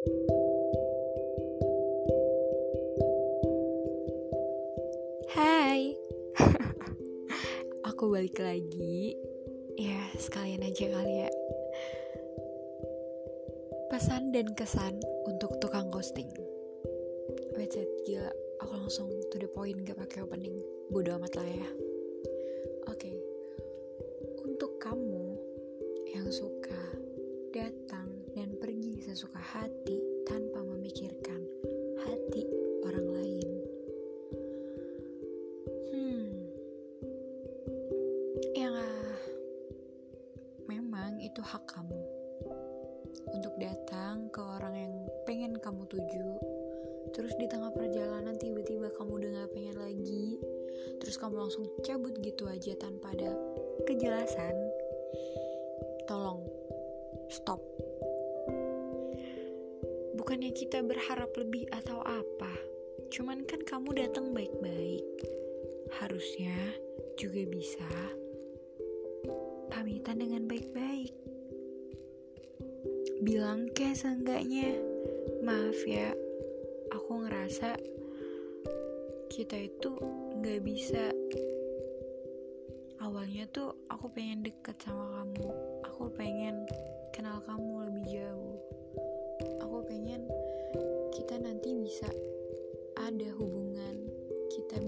Hai. Aku balik lagi. Ya sekalian aja kali ya. Pesan dan kesan untuk tukang ghosting. Wecet gila. Aku langsung to the point gak pakai opening. Bodo amat lah ya. Oke. Untuk kamu yang suka datang sesuka hati tanpa memikirkan hati orang lain. Hmm, ya memang itu hak kamu untuk datang ke orang yang pengen kamu tuju. Terus di tengah perjalanan tiba-tiba kamu udah gak pengen lagi, terus kamu langsung cabut gitu aja tanpa ada kejelasan. Tolong stop bukannya kita berharap lebih atau apa cuman kan kamu datang baik-baik. Harusnya juga bisa. Pamitan dengan baik-baik. Bilang ke seenggaknya maaf ya aku ngerasa kita itu nggak bisa. Awalnya tuh aku pengen deket sama kamu. Aku pengen kenal kamu lebih jauh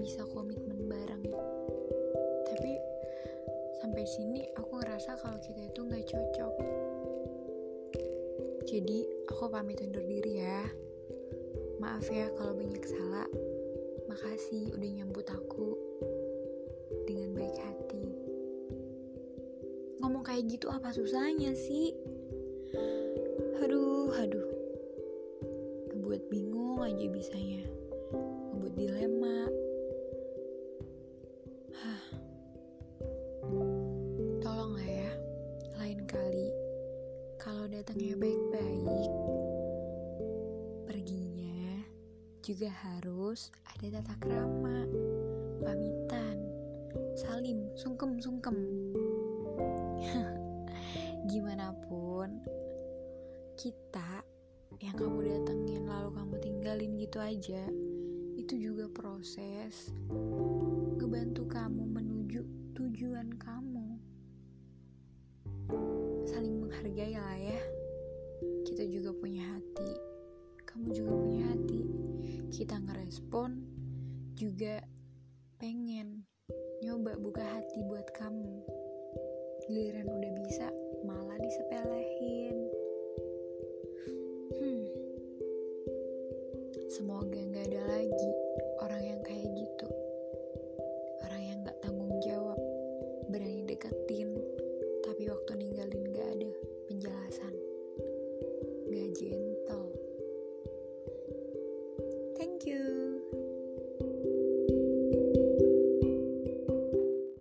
bisa komitmen bareng. Tapi sampai sini aku ngerasa kalau kita itu nggak cocok. Jadi aku pamit undur diri ya. Maaf ya kalau banyak salah. Makasih udah nyambut aku dengan baik hati. Ngomong kayak gitu apa susahnya sih? Aduh aduh. Ngebuat bingung aja bisanya. Ngebuat dilema datangnya baik-baik. Perginya juga harus ada tata krama pamitan salim sungkem sungkem gimana pun kita yang kamu datengin lalu kamu tinggalin gitu aja itu juga proses ngebantu kamu menuju tujuan kamu saling menghargai lah ya. Kita juga punya hati. Kamu juga punya hati. Kita ngerespon juga pengen nyoba buka hati buat kamu. Giliran udah bisa malah disepelehin thank you